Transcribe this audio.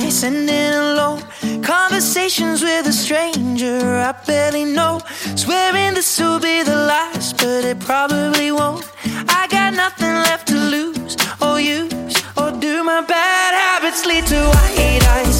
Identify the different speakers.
Speaker 1: nights ending alone. Conversations with a stranger I barely know. Swearing this will be the last, but it probably won't. I got nothing left to lose or use or do. My bad habits lead to white eyes.